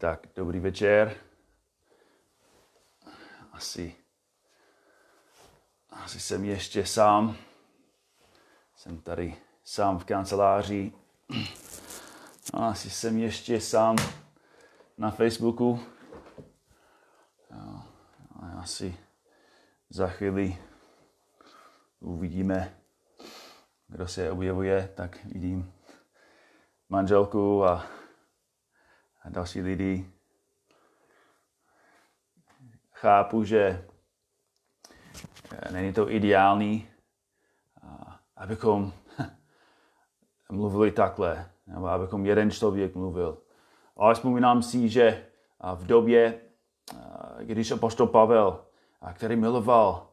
Tak, dobrý večer. Asi, asi jsem ještě sám. Jsem tady sám v kanceláři. Asi jsem ještě sám na Facebooku. Asi za chvíli uvidíme, kdo se objevuje, tak vidím manželku a a další lidi. Chápu, že eh, není to ideální, abychom mluvili takhle, nebo abychom jeden člověk mluvil. Ale vzpomínám si, že v době, když apostol Pavel, který miloval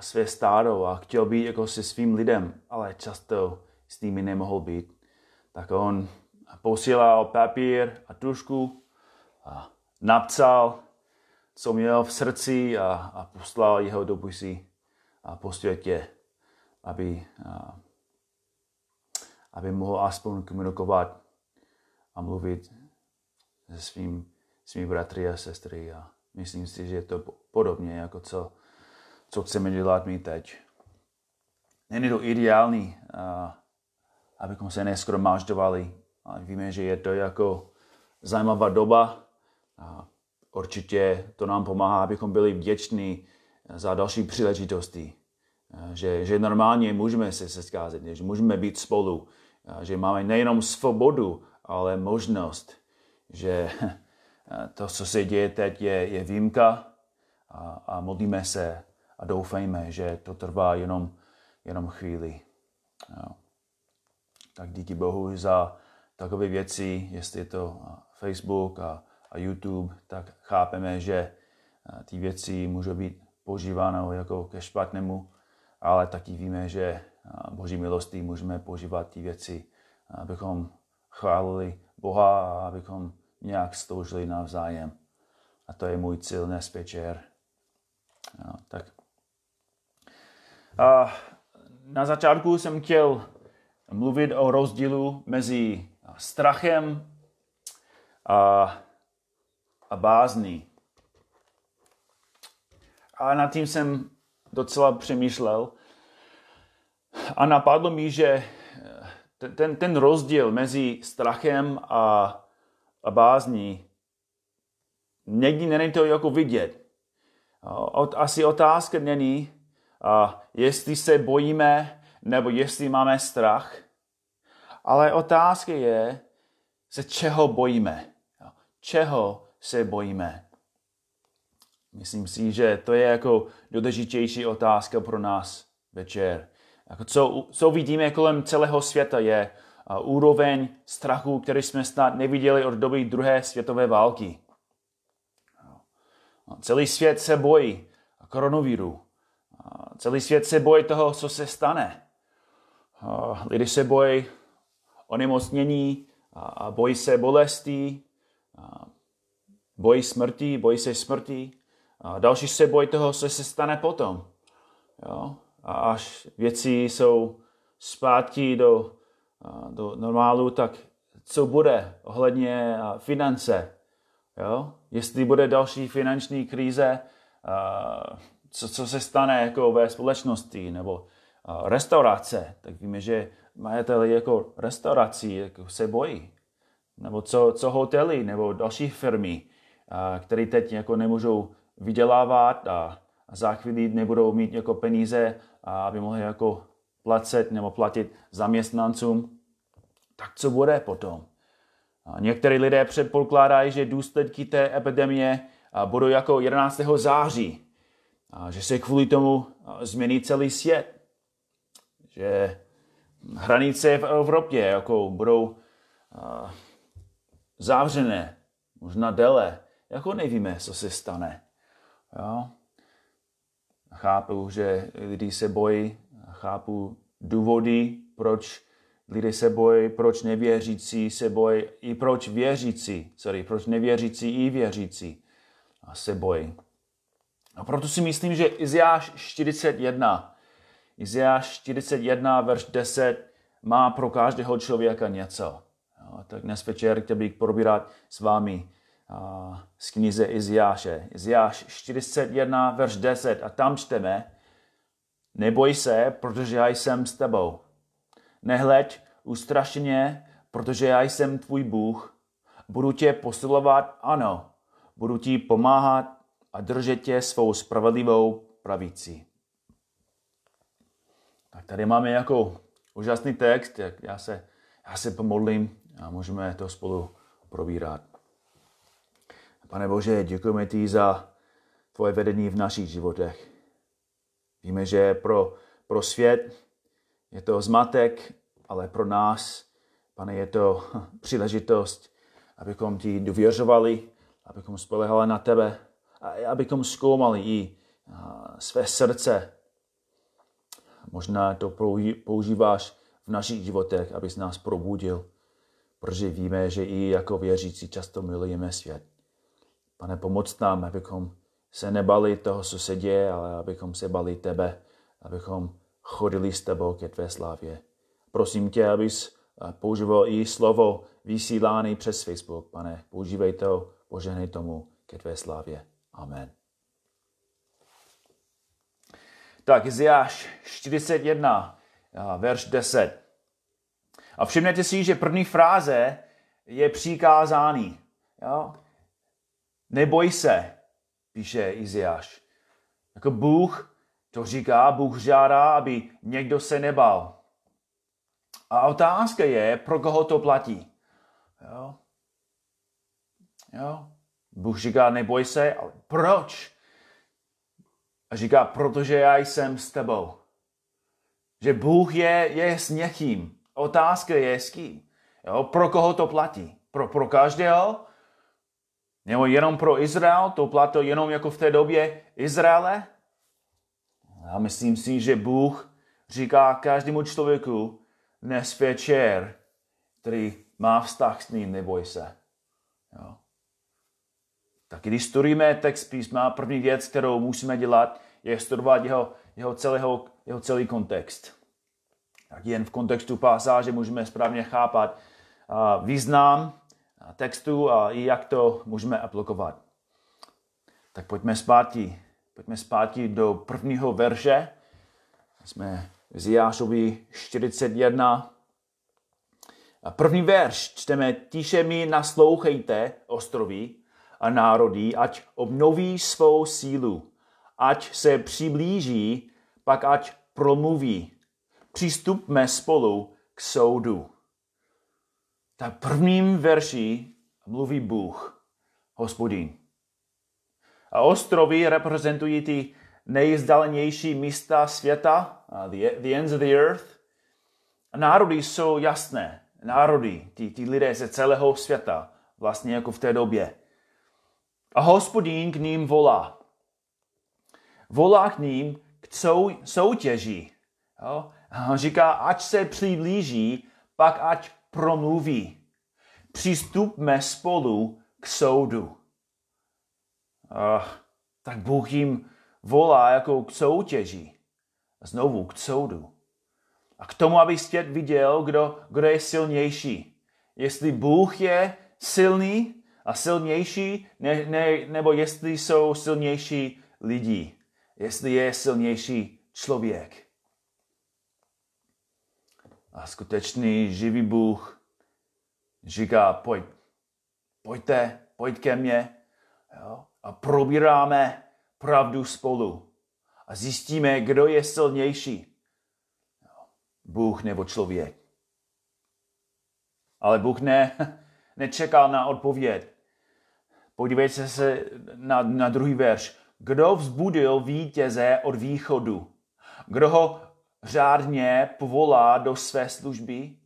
své stádo a chtěl být jako se svým lidem, ale často s nimi nemohl být, tak on posílal papír a tušku a napsal, co měl v srdci a, a poslal jeho dopisy a po světě, aby, a, aby mohl aspoň komunikovat a mluvit se svým, svými bratry a sestry. A myslím si, že je to podobně, jako co, co chceme dělat my teď. Není to ideální, a, abychom se neskromažďovali a víme, že je to jako zajímavá doba. A určitě to nám pomáhá, abychom byli vděční za další příležitosti. Že, že normálně můžeme se setkázet, že můžeme být spolu, že máme nejenom svobodu, ale možnost, že to, co se děje teď, je, je výjimka a, a modlíme se a doufejme, že to trvá jenom, jenom chvíli. Jo. Tak díky Bohu za takové věci, jestli je to Facebook a, a YouTube, tak chápeme, že ty věci můžou být používány jako ke špatnému, ale taky víme, že Boží milostí můžeme používat ty věci, abychom chválili Boha a abychom nějak stoužili navzájem. A to je můj cíl dnes večer. No, tak. A na začátku jsem chtěl mluvit o rozdílu mezi strachem a, a bázní. A nad tím jsem docela přemýšlel a napadlo mi, že ten, ten rozdíl mezi strachem a, a bázní někdy není to jako vidět. Asi otázka není, jestli se bojíme nebo jestli máme strach, ale otázka je, se čeho bojíme. Čeho se bojíme. Myslím si, že to je jako důležitější otázka pro nás večer. Jako co, co vidíme kolem celého světa je úroveň strachu, který jsme snad neviděli od doby druhé světové války. Celý svět se bojí koronaviru. Celý svět se bojí toho, co se stane. Lidi se bojí onemocnění, a bojí se bolesti, a bojí smrti, bojí se smrti. A další se bojí toho, co se stane potom. Jo? A až věci jsou zpátky do, do normálu, tak co bude ohledně finance? Jo? Jestli bude další finanční krize, co, co se stane jako ve společnosti nebo restaurace, tak víme, že majiteli jako restaurací jako se bojí. Nebo co, co hotely nebo další firmy, které teď jako nemůžou vydělávat a, za chvíli nebudou mít jako peníze, aby mohli jako placet nebo platit zaměstnancům, tak co bude potom? A některé lidé předpokládají, že důsledky té epidemie budou jako 11. září, že se kvůli tomu změní celý svět. Že hranice v Evropě jako budou uh, zavřené, možná déle. Jako nevíme, co se stane. Jo? Chápu, že lidi se bojí, chápu důvody, proč lidé se bojí, proč nevěřící se bojí, i proč věřící, sorry, proč nevěřící i věřící se bojí. A proto si myslím, že Iziáš 41 Izajáš 41, verš 10 má pro každého člověka něco. Jo, tak dnes večer chtěl bych probírat s vámi z knize Iziáše. Iziáš 41, verš 10 a tam čteme Neboj se, protože já jsem s tebou. Nehleď ustrašeně, protože já jsem tvůj Bůh. Budu tě posilovat, ano. Budu ti pomáhat a držet tě svou spravedlivou pravicí. Tak tady máme jako úžasný text, jak já se, já se pomodlím a můžeme to spolu probírat. Pane Bože, děkujeme ti za tvoje vedení v našich životech. Víme, že pro, pro svět je to zmatek, ale pro nás, pane, je to příležitost, abychom ti důvěřovali, abychom spolehali na tebe, a abychom zkoumali i své srdce. Možná to používáš v našich životech, abys nás probudil, protože víme, že i jako věřící často milujeme svět. Pane, pomoc nám, abychom se nebali toho, co se děje, ale abychom se bali tebe, abychom chodili s tebou ke tvé slávě. Prosím tě, abys používal i slovo vysílání přes Facebook, pane. Používej to, poženej tomu ke tvé slávě. Amen. Tak, Iziáš 41, verš 10. A všimněte si, že první fráze je přikázání. Jo? Neboj se, píše Iziáš. Jako Bůh to říká, Bůh žádá, aby někdo se nebal. A otázka je, pro koho to platí. Jo? Jo? Bůh říká, neboj se, ale proč? A říká, protože já jsem s tebou. Že Bůh je, je s někým. Otázka je s kým. Jo? Pro koho to platí? Pro, pro každého? Nebo jenom pro Izrael? To platí jenom jako v té době Izraele? Já myslím si, že Bůh říká každému člověku dnes večer, který má vztah s ním, neboj se. Jo? Tak když studujeme text písma, první věc, kterou musíme dělat, je studovat jeho, jeho, celého, jeho celý kontext. Tak jen v kontextu pasáže můžeme správně chápat význam textu a i jak to můžeme aplikovat. Tak pojďme zpátky. Pojďme zpátky do prvního verše. Jsme z Jášovi 41. A první verš čteme, tiše mi naslouchejte, ostroví, a národy, ať obnoví svou sílu, ať se přiblíží, pak ať promluví. Přistupme spolu k soudu. Tak prvním verši mluví Bůh, hospodin. A ostrovy reprezentují ty nejzdálenější místa světa, the, the ends of the earth. A národy jsou jasné. Národy, ty, ty lidé ze celého světa, vlastně jako v té době. A hospodín k ním volá. Volá k ním k soutěži. Jo? A říká, ať se přiblíží, pak ať promluví. Přistupme spolu k soudu. Uh, tak Bůh jim volá jako k soutěži. Znovu k soudu. A k tomu, aby viděl, kdo, kdo je silnější. Jestli Bůh je silný, a silnější, ne, ne, nebo jestli jsou silnější lidi, jestli je silnější člověk. A skutečný živý Bůh říká, pojď, pojďte, pojď ke mně jo, a probíráme pravdu spolu a zjistíme, kdo je silnější. Bůh nebo člověk. Ale Bůh ne, nečekal na odpověď. Podívejte se na, na druhý verš. Kdo vzbudil vítěze od východu? Kdo ho řádně povolá do své služby?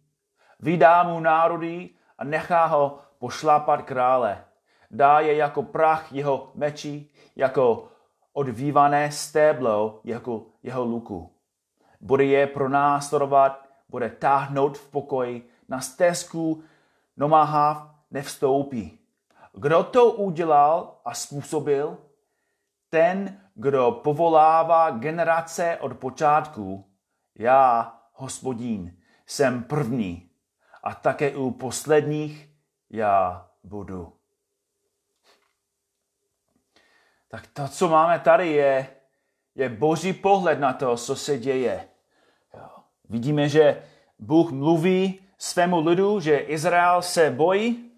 Vydá mu národy a nechá ho pošlapat krále. Dá je jako prach jeho meči, jako odvívané stéblo jako jeho luku. Bude je pronásledovat, bude táhnout v pokoji, na stezku nomáhav nevstoupí. Kdo to udělal a způsobil? Ten, kdo povolává generace od počátku. Já, hospodín, jsem první a také u posledních já budu. tak to, co máme tady, je, je boží pohled na to, co se děje. Vidíme, že Bůh mluví svému lidu, že Izrael se bojí.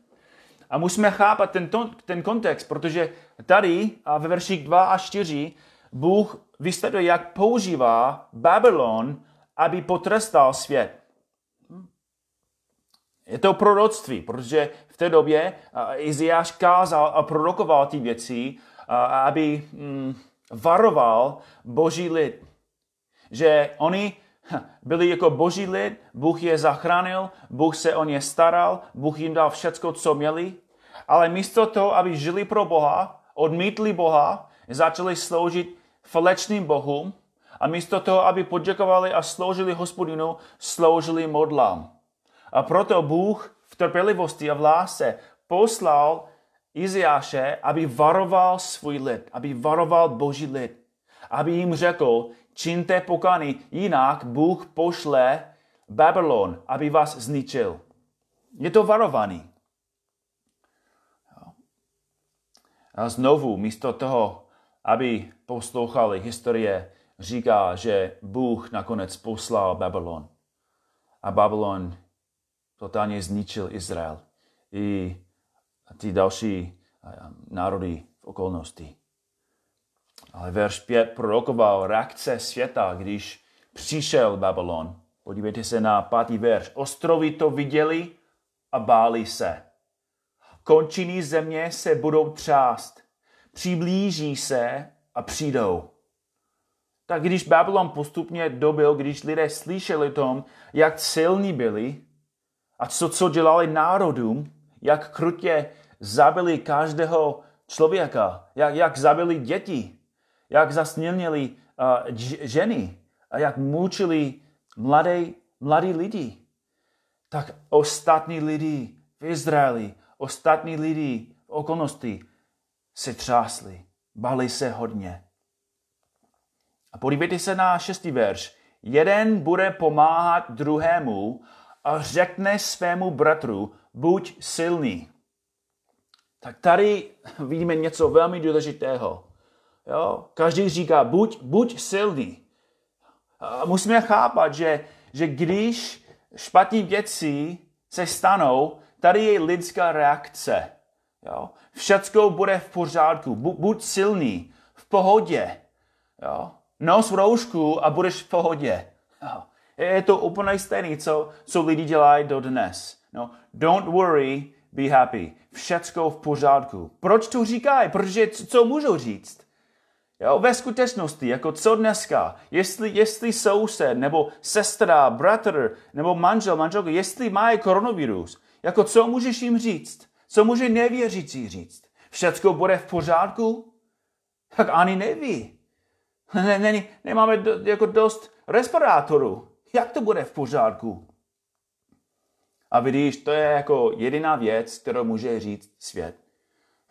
A musíme chápat ten, ten kontext, protože tady a ve verších 2 a 4 Bůh vysvětluje, jak používá Babylon, aby potrestal svět. Je to proroctví, protože v té době Iziáš kázal a prorokoval ty věci, aby mm, varoval boží lid. Že oni byli jako boží lid, Bůh je zachránil, Bůh se o ně staral, Bůh jim dal všecko, co měli, ale místo toho, aby žili pro Boha, odmítli Boha, začali sloužit falečným bohům a místo toho, aby poděkovali a sloužili hospodinu, sloužili modlám. A proto Bůh v trpělivosti a v lásce poslal Iziáše, aby varoval svůj lid, aby varoval boží lid, aby jim řekl, čiňte pokany, jinak Bůh pošle Babylon, aby vás zničil. Je to varovaný. A znovu, místo toho, aby poslouchali historie, říká, že Bůh nakonec poslal Babylon. A Babylon totálně zničil Izrael i ty další národy v okolnosti. Ale verš 5 prorokoval reakce světa, když přišel Babylon. Podívejte se na pátý verš. Ostrovy to viděli a báli se. Končiny země se budou třást. Přiblíží se a přijdou. Tak když Babylon postupně dobil, když lidé slyšeli tom, jak silní byli a co, co dělali národům, jak krutě zabili každého člověka, jak, jak zabili děti, jak zasnělnili uh, ženy a jak mučili mladé, mladí lidi, tak ostatní lidi v Izraeli, ostatní lidi v okolnosti se třásli, bali se hodně. A podívejte se na šestý verš. Jeden bude pomáhat druhému a řekne svému bratru, buď silný. Tak tady vidíme něco velmi důležitého. Jo? Každý říká, buď, buď silný. A musíme chápat, že, že když špatní věci se stanou, tady je lidská reakce. Jo? Všecko bude v pořádku. Buď silný, v pohodě. Jo? Nos roušku a budeš v pohodě. Jo? Je to úplně stejné, co, co lidi dělají do dnes. No, don't worry, be happy. Všecko v pořádku. Proč to říkají? Protože co můžou říct? Jo, ve skutečnosti, jako co dneska, jestli, jestli soused, nebo sestra, bratr, nebo manžel, manželka, jestli mají koronavirus, jako co můžeš jim říct? Co může nevěřící říct? Všecko bude v pořádku? Tak ani neví. Ne, ne, nemáme do, jako dost respirátorů. Jak to bude v pořádku? A vidíš, to je jako jediná věc, kterou může říct svět.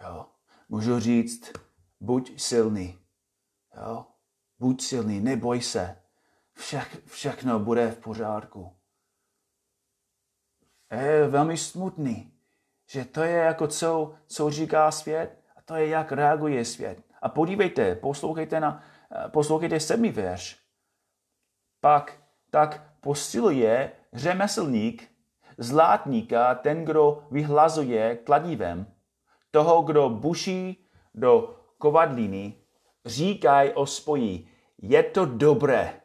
Jo. Můžu říct, buď silný. Jo. Buď silný, neboj se. Všech, všechno bude v pořádku. Je velmi smutný, že to je jako co, co říká svět a to je jak reaguje svět. A podívejte, poslouchejte, na, poslouchejte sedmý verš. Pak tak posiluje řemeslník zlátníka ten, kdo vyhlazuje kladivem, toho, kdo buší do kovadliny, říkaj o spojí, je to dobré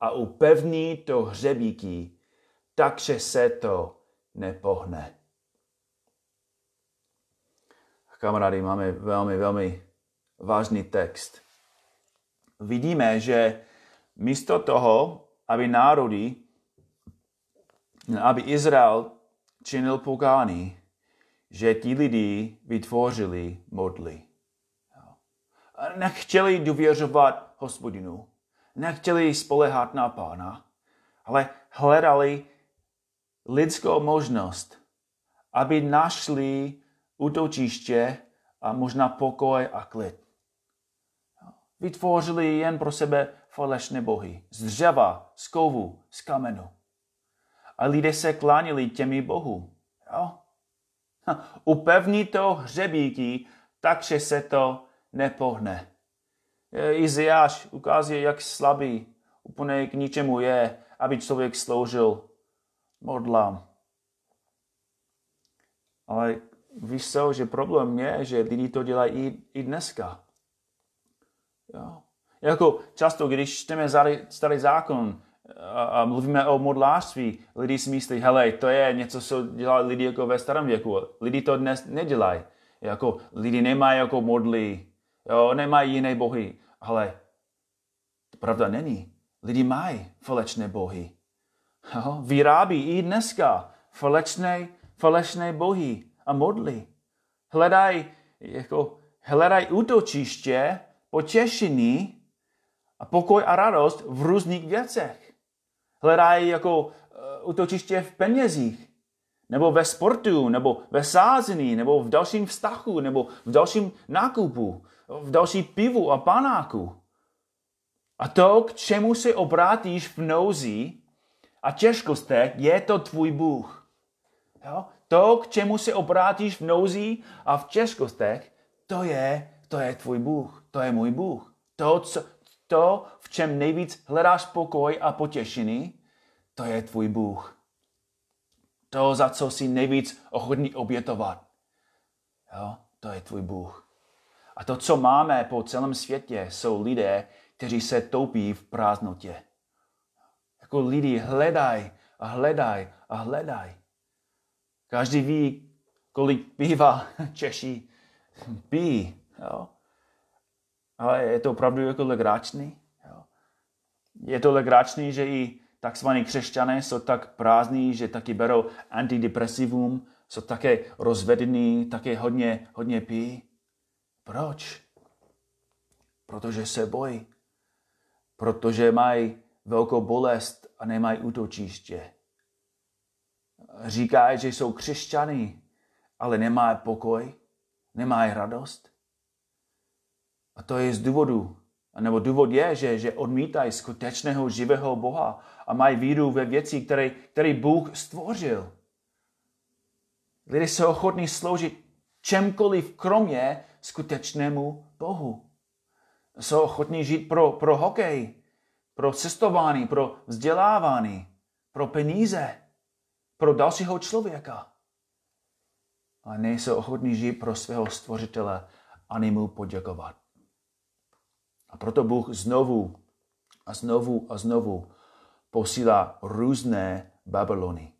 a upevní to hřebíky, takže se to nepohne. Kamarádi, máme velmi, velmi vážný text. Vidíme, že místo toho, aby národy aby Izrael činil pokání, že ti lidi vytvořili modly. Nechtěli důvěřovat hospodinu, nechtěli spolehat na pána, ale hledali lidskou možnost, aby našli útočiště a možná pokoj a klid. Vytvořili jen pro sebe falešné bohy z dřeva, z kovu, z kamenu a lidé se klánili těmi bohu. Jo? Upevní to hřebíky, takže se to nepohne. Izajáš ukazuje, jak slabý úplně k ničemu je, aby člověk sloužil modlám. Ale víš co, že problém je, že lidi to dělají i, i dneska. Jo. Jako často, když čteme starý zákon a, a mluvíme o modlářství, lidi si myslí, hele, to je něco, co dělají lidi jako ve starém věku. Lidi to dnes nedělají. Jako lidi nemají jako modlí, jo, nemají jiné bohy. Ale pravda není. Lidi mají falešné bohy. Jo, vyrábí i dneska falešné, falešné bohy a modlí. Hledaj, jako, hledaj útočiště, potěšení a pokoj a radost v různých věcech. Hledají jako uh, útočiště v penězích, nebo ve sportu, nebo ve sázení, nebo v dalším vztahu, nebo v dalším nákupu, v další pivu a panáku. A to, k čemu se obrátíš v nouzi a těžkostech, je to tvůj Bůh. Jo? To, k čemu se obrátíš v nouzi a v těžkostech, to je, to je tvůj Bůh. To je můj Bůh. To, co, to, v čem nejvíc hledáš pokoj a potěšení, to je tvůj Bůh. To, za co jsi nejvíc ochotný obětovat, jo, to je tvůj Bůh. A to, co máme po celém světě, jsou lidé, kteří se toupí v prázdnotě. Jako lidi hledaj a hledaj a hledaj. Každý ví, kolik piva Češi pijí. Jo? Ale je to opravdu jako legračný. Jo? Je to legračný, že i takzvaní křesťané jsou tak prázdní, že taky berou antidepresivum, jsou také rozvedení, také hodně, hodně pijí. Proč? Protože se bojí. Protože mají velkou bolest a nemají útočiště. Říkají, že jsou křesťany, ale nemají pokoj, nemají radost. A to je z důvodu, nebo důvod je, že, že odmítají skutečného živého Boha a mají víru ve věci, které, které Bůh stvořil. Lidé jsou ochotní sloužit čemkoliv kromě skutečnému Bohu. Jsou ochotní žít pro, pro hokej, pro cestování, pro vzdělávání, pro peníze, pro dalšího člověka. Ale nejsou ochotní žít pro svého stvořitele ani mu poděkovat. A proto Bůh znovu a znovu a znovu posílá různé Babylony.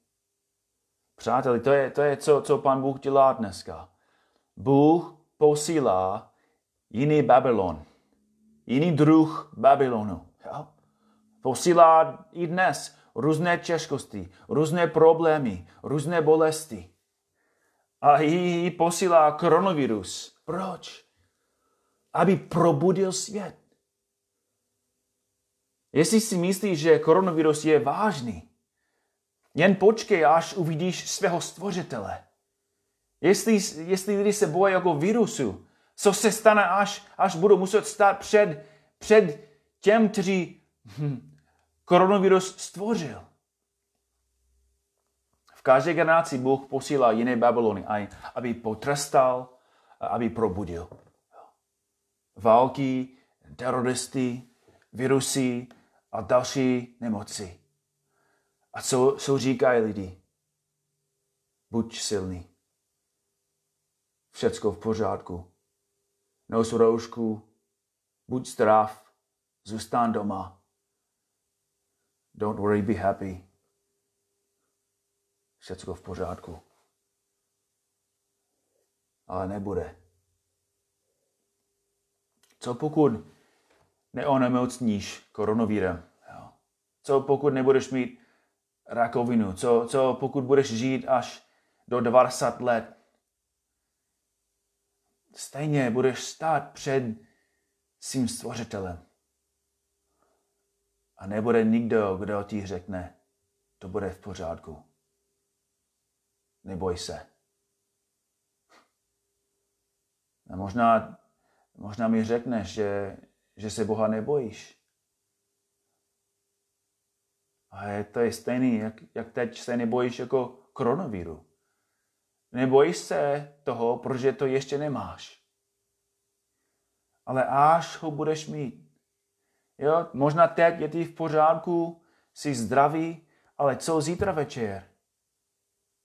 Přáteli, to je, to je co, co pan Bůh dělá dneska. Bůh posílá jiný Babylon, jiný druh Babylonu. Jo? Posílá i dnes různé těžkosti, různé problémy, různé bolesti. A i posílá koronavirus. Proč? Aby probudil svět. Jestli si myslíš, že koronavirus je vážný, jen počkej, až uvidíš svého stvořitele. Jestli, jestli lidi se bojí jako virusu, co se stane, až, až budou muset stát před, před těm, kteří hm, koronavirus stvořil. V každé generaci Bůh posílá jiné Babylony, aby potrestal, aby probudil. Války, teroristy, virusy a další nemoci. A co, co říkají lidi? Buď silný všecko v pořádku. Nos roušku, buď zdrav, zůstan doma. Don't worry, be happy. Všecko v pořádku. Ale nebude. Co pokud neonemocníš koronavírem? Co pokud nebudeš mít rakovinu? Co, co pokud budeš žít až do 20 let? stejně budeš stát před svým stvořitelem. A nebude nikdo, kdo ti řekne, to bude v pořádku. Neboj se. A možná, možná mi řekneš, že, že se Boha nebojíš. A to je stejný, jak, jak teď se nebojíš jako koronaviru. Nebojíš se toho, protože to ještě nemáš. ale až ho budeš mít. Jo? Možná teď je ty v pořádku, jsi zdravý, ale co zítra večer?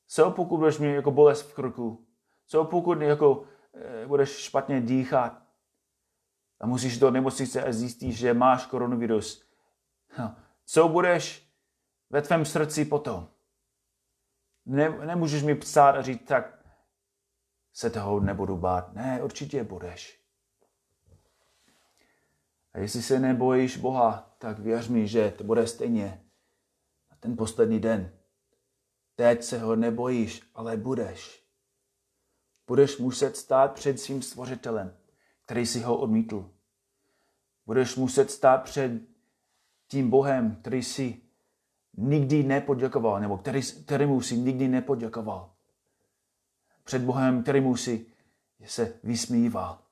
Co pokud budeš mít jako bolest v krku? Co pokud jako, e, budeš špatně dýchat? A musíš do nemocnice a zjistíš, že máš koronavirus. Co budeš ve tvém srdci potom? Ne, nemůžeš mi psát a říct, tak se toho nebudu bát. Ne, určitě budeš. A jestli se nebojíš Boha, tak věř mi, že to bude stejně. A ten poslední den. Teď se ho nebojíš, ale budeš. Budeš muset stát před svým stvořitelem, který si ho odmítl. Budeš muset stát před tím Bohem, který si nikdy nepoděkoval, nebo který, kterému si nikdy nepoděkoval. Před Bohem, kterému si se vysmíval.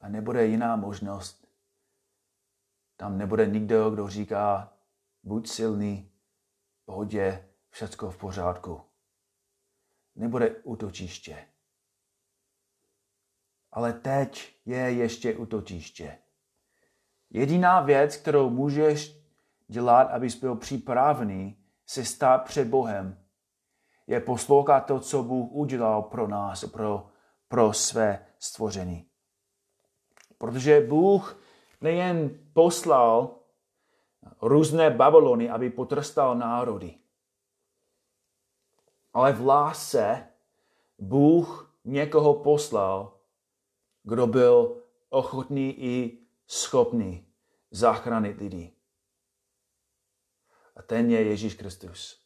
A nebude jiná možnost. Tam nebude nikdo, kdo říká, buď silný, pohodě, všecko v pořádku. Nebude útočiště. Ale teď je ještě útočiště. Jediná věc, kterou můžeš dělat, abys byl připravený se stát před Bohem, je poslouchat to, co Bůh udělal pro nás, pro, pro své stvoření. Protože Bůh nejen poslal různé Babylony, aby potrestal národy, ale v lásce Bůh někoho poslal, kdo byl ochotný i schopný zachránit lidi. A ten je Ježíš Kristus.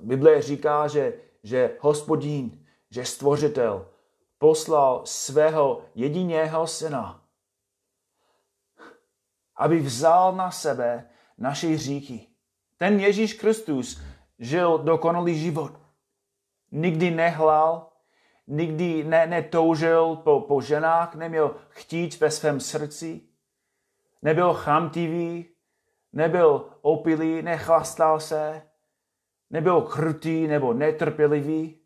Bible říká, že, že hospodín, že stvořitel poslal svého jediného syna, aby vzal na sebe naše říky. Ten Ježíš Kristus žil dokonalý život. Nikdy nehlal, nikdy ne, netoužil po, po ženách, neměl chtít ve svém srdci, nebyl chamtivý, nebyl opilý, nechlastal se, nebyl krutý nebo netrpělivý,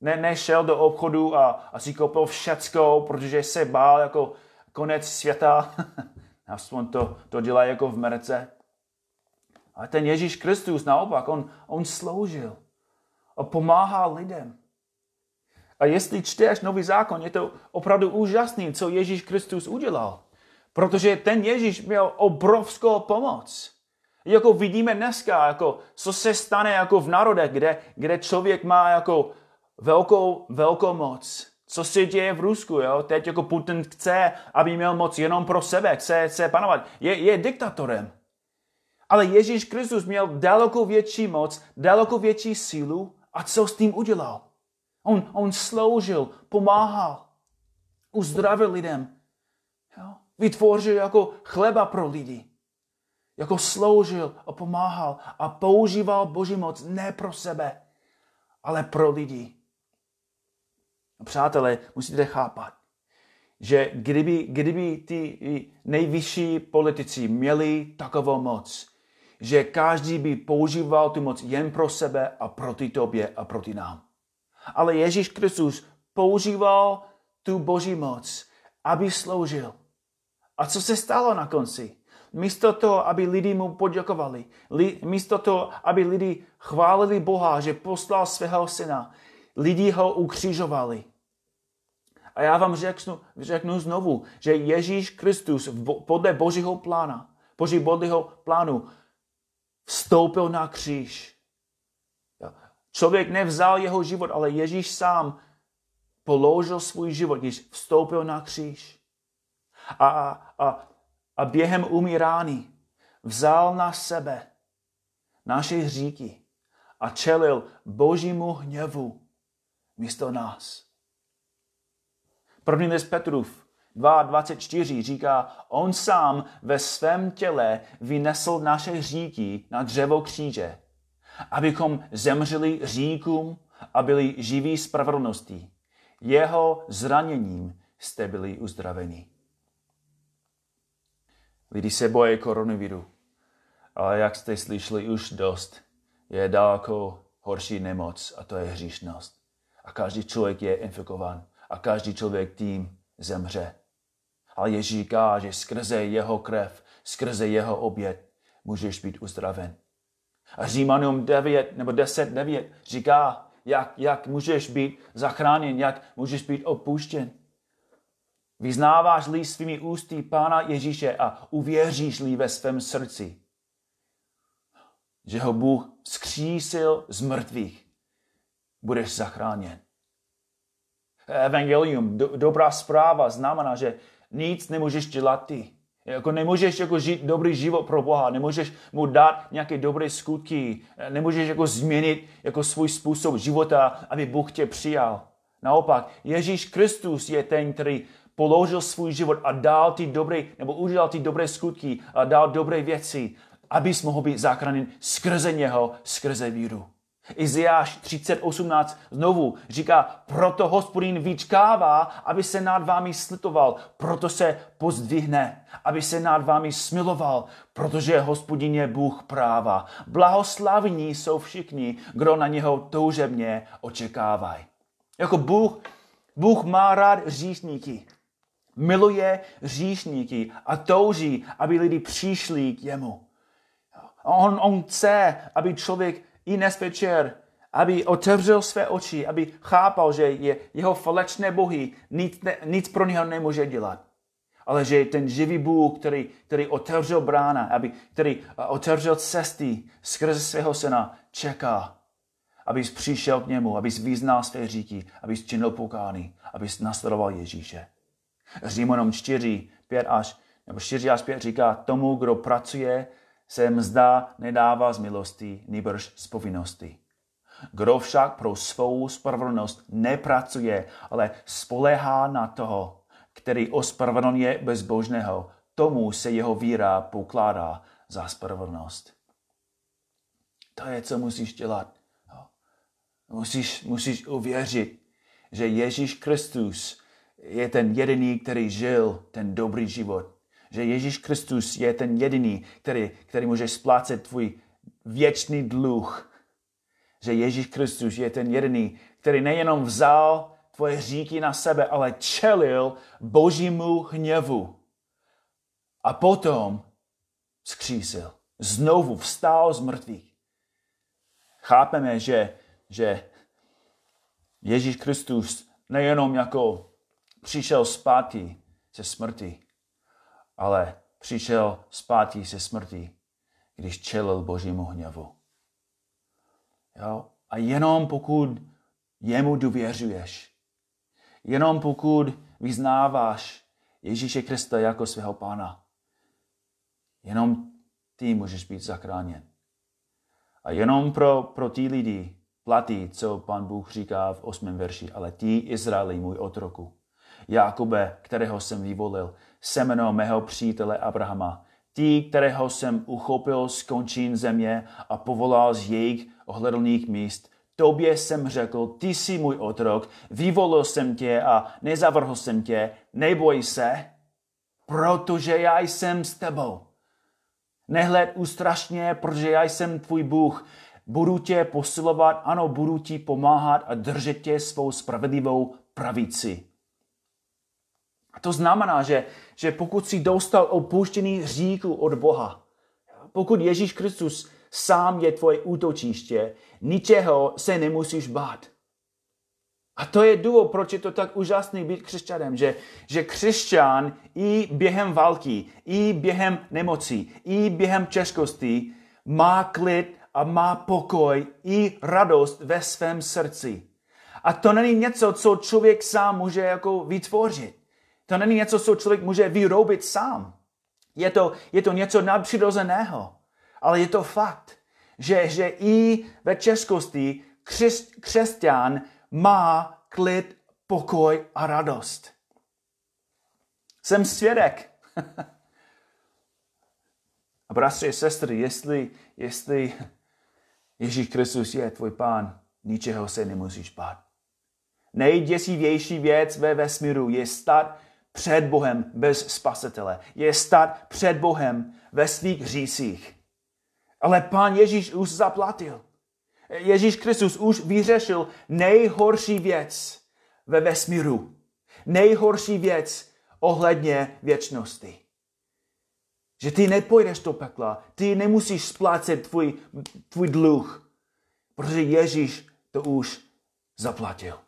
ne, nešel do obchodu a, a si koupil všecko, protože se bál jako konec světa. Aspoň to, to dělá jako v Americe. A ten Ježíš Kristus naopak, on, on sloužil a pomáhal lidem. A jestli čteš nový zákon, je to opravdu úžasný, co Ježíš Kristus udělal. Protože ten Ježíš měl obrovskou pomoc. Jako vidíme dneska, jako, co se stane jako v národech, kde, kde člověk má jako velkou, velkou moc. Co se děje v Rusku, jo? Teď jako Putin chce, aby měl moc jenom pro sebe, chce, chce panovat. Je, je diktatorem. Ale Ježíš Kristus měl daleko větší moc, daleko větší sílu a co s tím udělal? On, on sloužil, pomáhal, uzdravil lidem. Jo? Vytvořil jako chleba pro lidi. Jako sloužil a pomáhal a používal Boží moc ne pro sebe, ale pro lidi. A přátelé, musíte chápat, že kdyby, kdyby ty nejvyšší politici měli takovou moc, že každý by používal tu moc jen pro sebe a proti tobě a proti nám. Ale Ježíš Kristus používal tu boží moc, aby sloužil. A co se stalo na konci? Místo toho, aby lidi mu poděkovali, li, místo toho, aby lidi chválili Boha, že poslal svého syna, lidi ho ukřižovali. A já vám řeknu, řeknu znovu, že Ježíš Kristus podle Božího plána, Boží Božího plánu vstoupil na kříž. Člověk nevzal jeho život, ale Ježíš sám položil svůj život, když vstoupil na kříž. A, a, a během umírání vzal na sebe naše hříky a čelil božímu hněvu místo nás. První list Petrův 2.24 říká, on sám ve svém těle vynesl naše hříky na dřevo kříže, abychom zemřeli říkům a byli živí spravedlností. Jeho zraněním jste byli uzdraveni. Lidi se bojí koronaviru, ale jak jste slyšeli už dost, je daleko horší nemoc a to je hříšnost. A každý člověk je infikován. A každý člověk tím zemře. Ale Ježíš říká, že skrze jeho krev, skrze jeho oběd můžeš být uzdraven. A Římanům 9 nebo 10, 9 říká, jak, jak můžeš být zachráněn, jak můžeš být opuštěn. Vyznáváš-li svými ústy Pána Ježíše a uvěříš-li ve svém srdci, že ho Bůh skřísil z mrtvých, budeš zachráněn. Evangelium, do, dobrá zpráva, znamená, že nic nemůžeš dělat ty. Jako nemůžeš jako žít dobrý život pro Boha, nemůžeš mu dát nějaké dobré skutky, nemůžeš jako změnit jako svůj způsob života, aby Bůh tě přijal. Naopak, Ježíš Kristus je ten, který položil svůj život a dal ty dobré, nebo udělal ty dobré skutky a dal dobré věci, abys mohl být zachráněn skrze něho, skrze víru. Izajáš 30.18 znovu říká, proto hospodin vyčkává, aby se nad vámi slitoval, proto se pozdvihne, aby se nad vámi smiloval, protože hospodin je Bůh práva. Blahoslavní jsou všichni, kdo na něho toužebně očekávají. Jako Bůh, Bůh má rád říšníky. Miluje říšníky a touží, aby lidi přišli k němu. On, on chce, aby člověk i dnes večer, aby otevřel své oči, aby chápal, že je jeho falečné bohy nic, ne, nic pro něho nemůže dělat. Ale že ten živý Bůh, který, který otevřel brána, aby, který otevřel cesty skrze svého syna, čeká, abys přišel k němu, abys vyznal své říky, abys činil pokání, abys nasledoval Ježíše. Římanům 4, 5 až, nebo 4 až 5 říká, tomu, kdo pracuje, se mzda nedává z milosti, nýbrž z povinnosti. Kdo však pro svou spravedlnost nepracuje, ale spolehá na toho, který ospravedlňuje bezbožného, tomu se jeho víra pokládá za spravedlnost. To je, co musíš dělat. Musíš, musíš uvěřit, že Ježíš Kristus je ten jediný, který žil ten dobrý život že Ježíš Kristus je ten jediný, který, který může splácet tvůj věčný dluh. Že Ježíš Kristus je ten jediný, který nejenom vzal tvoje říky na sebe, ale čelil božímu hněvu. A potom skřísil. Znovu vstal z mrtvých. Chápeme, že, že Ježíš Kristus nejenom jako přišel zpátky ze smrti, ale přišel zpátky se smrti, když čelil božímu hněvu. Jo? A jenom pokud jemu důvěřuješ, jenom pokud vyznáváš Ježíše Krista jako svého pána, jenom ty můžeš být zachráněn. A jenom pro, pro ty lidi platí, co pan Bůh říká v osmém verši, ale ty, Izraeli, můj otroku, Jakube, kterého jsem vyvolil, semeno mého přítele Abrahama, tí, kterého jsem uchopil z končin země a povolal z jejich ohledlných míst. Tobě jsem řekl, ty jsi můj otrok, vyvolil jsem tě a nezavrhl jsem tě, neboj se, protože já jsem s tebou. Nehled ústrašně, protože já jsem tvůj Bůh. Budu tě posilovat, ano, budu ti pomáhat a držet tě svou spravedlivou pravici. A to znamená, že, že pokud si dostal opuštěný říku od Boha, pokud Ježíš Kristus sám je tvoje útočiště, ničeho se nemusíš bát. A to je důvod, proč je to tak úžasný být křesťanem, že, že křesťan i během války, i během nemocí, i během českosti má klid a má pokoj i radost ve svém srdci. A to není něco, co člověk sám může jako vytvořit. To není něco, co člověk může vyrobit sám. Je to, je to něco nadpřirozeného. Ale je to fakt, že, že i ve českosti křes, křesťan má klid, pokoj a radost. Jsem svědek. a bratři a sestry, jestli, jestli Ježíš Kristus je tvůj pán, ničeho se nemusíš bát. Nejděsivější věc ve vesmíru je stát před Bohem bez spasitele. Je stát před Bohem ve svých řících. Ale pán Ježíš už zaplatil. Ježíš Kristus už vyřešil nejhorší věc ve vesmíru. Nejhorší věc ohledně věčnosti. Že ty nepojdeš do pekla, ty nemusíš splácet tvůj, tvůj dluh, protože Ježíš to už zaplatil.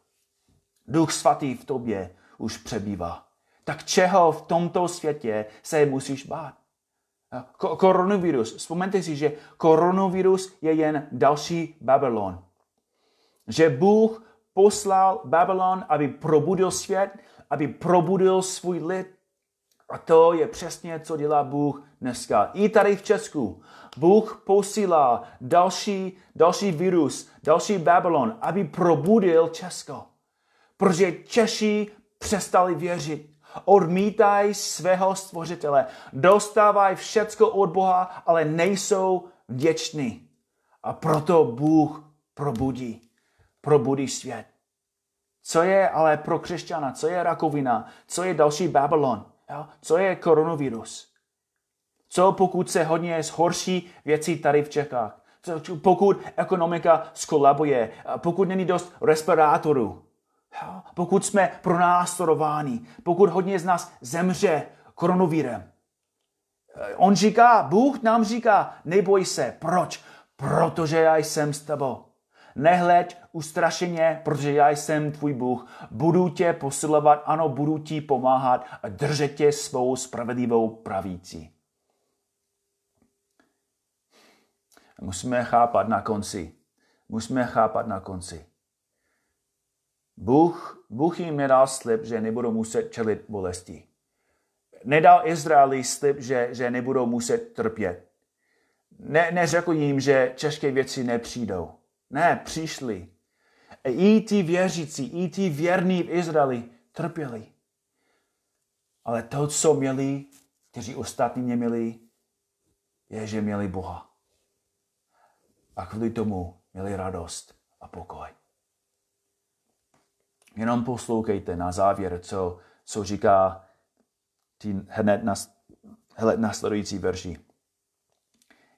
Duch svatý v tobě už přebývá. Tak čeho v tomto světě se musíš bát? Koronavirus. Vzpomeňte si, že koronavirus je jen další Babylon. Že Bůh poslal Babylon, aby probudil svět, aby probudil svůj lid. A to je přesně, co dělá Bůh dneska. I tady v Česku. Bůh posílá další, další virus, další Babylon, aby probudil Česko. Protože Češi přestali věřit. Odmítají svého stvořitele. Dostávají všecko od Boha, ale nejsou vděční. A proto Bůh probudí. Probudí svět. Co je ale pro křesťana? Co je rakovina? Co je další Babylon? Co je koronavirus? Co pokud se hodně zhorší věci tady v Čechách? Co, pokud ekonomika skolabuje? Pokud není dost respirátorů? Jo? Pokud jsme pronásledováni? Pokud hodně z nás zemře koronavírem? On říká, Bůh nám říká, neboj se. Proč? Protože já jsem s tebou. Nehleď ustrašeně, protože já jsem tvůj Bůh. Budu tě posilovat, ano, budu ti pomáhat a držet tě svou spravedlivou pravící. Musíme chápat na konci. Musíme chápat na konci. Bůh, Bůh jim nedal slib, že nebudou muset čelit bolesti. Nedal Izraeli slib, že, že nebudou muset trpět. Ne, neřekl jim, že české věci nepřijdou. Ne, přišli. I ti věřící, i ti věrní v Izraeli trpěli. Ale to, co měli, kteří ostatní neměli, je, že měli Boha. A kvůli tomu měli radost a pokoj. Jenom poslouchejte na závěr, co, co říká tí hned, nas, hned nasledující verši.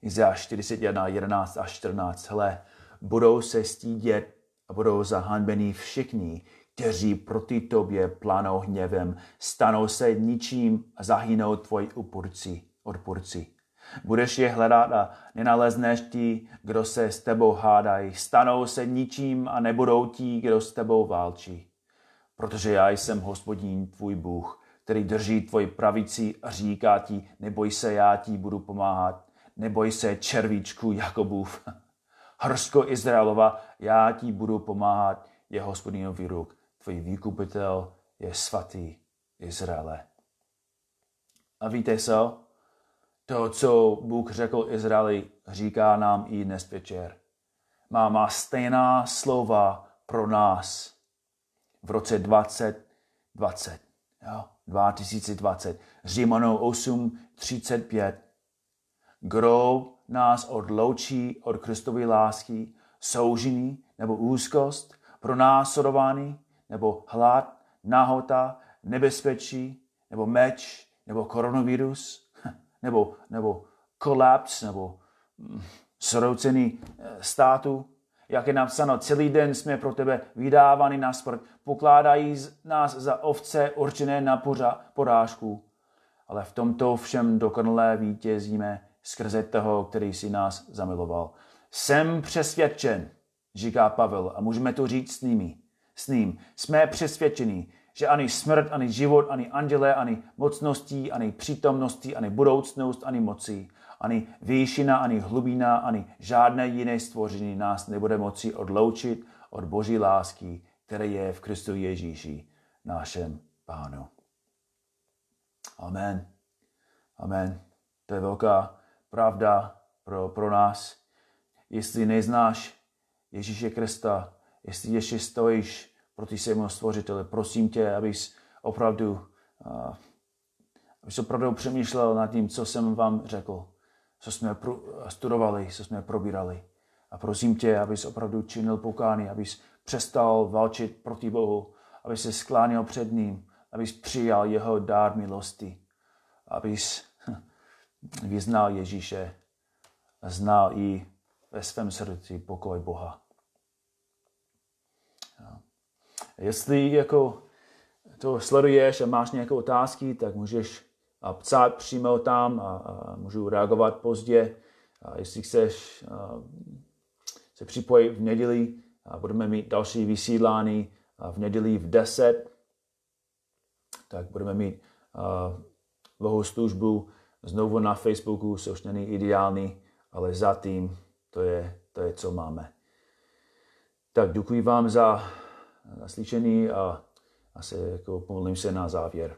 Izajáš 41, 11 a 14. Hele, budou se stídět a budou zahanbení všichni, kteří proti tobě plánou hněvem, stanou se ničím a zahynou tvoji odpůrci. Budeš je hledat a nenalezneš ti, kdo se s tebou hádají. Stanou se ničím a nebudou ti, kdo s tebou válčí. Protože já jsem hospodín, tvůj Bůh, který drží tvoji pravici a říká ti, neboj se, já ti budu pomáhat. Neboj se červíčku Jakobův. Hrsko Izraelova, já ti budu pomáhat, je hospodinový ruk. Tvůj výkupitel je svatý Izraele. A víte co? To, co Bůh řekl Izraeli, říká nám i dnes večer. Má, má stejná slova pro nás v roce 2020. Jo? 2020. Římanou 8, 35. Kdo nás odloučí od Kristovy lásky, soužení nebo úzkost, pronásledování nebo hlad, nahota, nebezpečí nebo meč nebo koronavirus nebo, nebo kolaps nebo mm, zroucený eh, státu. Jak je napsáno, celý den jsme pro tebe vydáváni na smrt, pokládají nás za ovce určené na porážku. Ale v tomto všem dokonalé vítězíme skrze toho, který si nás zamiloval. Jsem přesvědčen, říká Pavel, a můžeme to říct s nimi, s ním. Jsme přesvědčeni, že ani smrt, ani život, ani anděle, ani mocností, ani přítomností, ani budoucnost, ani moci, ani výšina, ani hlubina, ani žádné jiné stvoření nás nebude moci odloučit od Boží lásky, které je v Kristu Ježíši, našem Pánu. Amen. Amen. To je velká pravda pro, pro nás. Jestli neznáš Ježíše Krista, jestli ještě stojíš proti svému stvořiteli, prosím tě, abys opravdu, abys opravdu přemýšlel nad tím, co jsem vám řekl, co jsme studovali, co jsme probírali. A prosím tě, abys opravdu činil pokání, abys přestal válčit proti Bohu, abys se sklánil před ním, abys přijal jeho dár milosti, abys vyznal Ježíše znal i ve svém srdci pokoj Boha. Jestli jako to sleduješ a máš nějaké otázky, tak můžeš psát přímo tam a, a můžu reagovat pozdě. A jestli chceš a, se připojit v neděli, a budeme mít další vysílání v neděli v 10, tak budeme mít dlouhou službu znovu na Facebooku, což není ideální, ale zatím to je, to je, co máme. Tak děkuji vám za naslyšení a, a se, jako pomodlím se na závěr.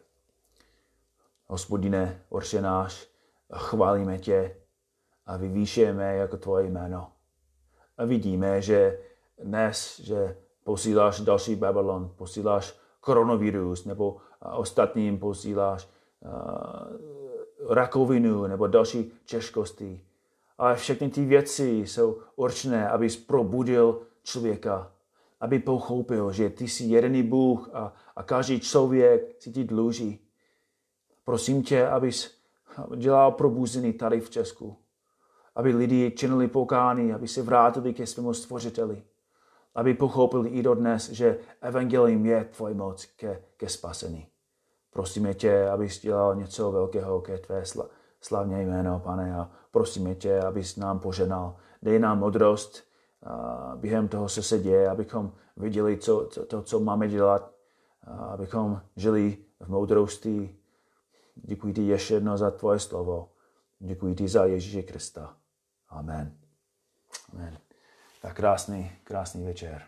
Hospodine, Orše náš, chválíme tě a vyvýšujeme jako tvoje jméno. A vidíme, že dnes, že posíláš další Babylon, posíláš koronavirus, nebo ostatním posíláš uh, rakovinu nebo další těžkosti. Ale všechny ty věci jsou určené, abys probudil člověka, aby pochopil, že ty jsi jediný Bůh a, a každý člověk si ti dluží. Prosím tě, abys dělal probuzení tady v Česku. Aby lidi činili pokání, aby se vrátili ke svému stvořiteli. Aby pochopili i dodnes, že evangelium je tvoje moc ke, ke spasení. Prosíme tě, abys dělal něco velkého ke tvé slavně jméno, pane, a prosíme tě, abys nám poženal. Dej nám modrost během toho, co se děje, abychom viděli co, to, to, co máme dělat, abychom žili v moudrosti. Děkuji ti ještě jedno za tvoje slovo. Děkuji ti za Ježíše Krista. Amen. Amen. Tak krásný, krásný večer.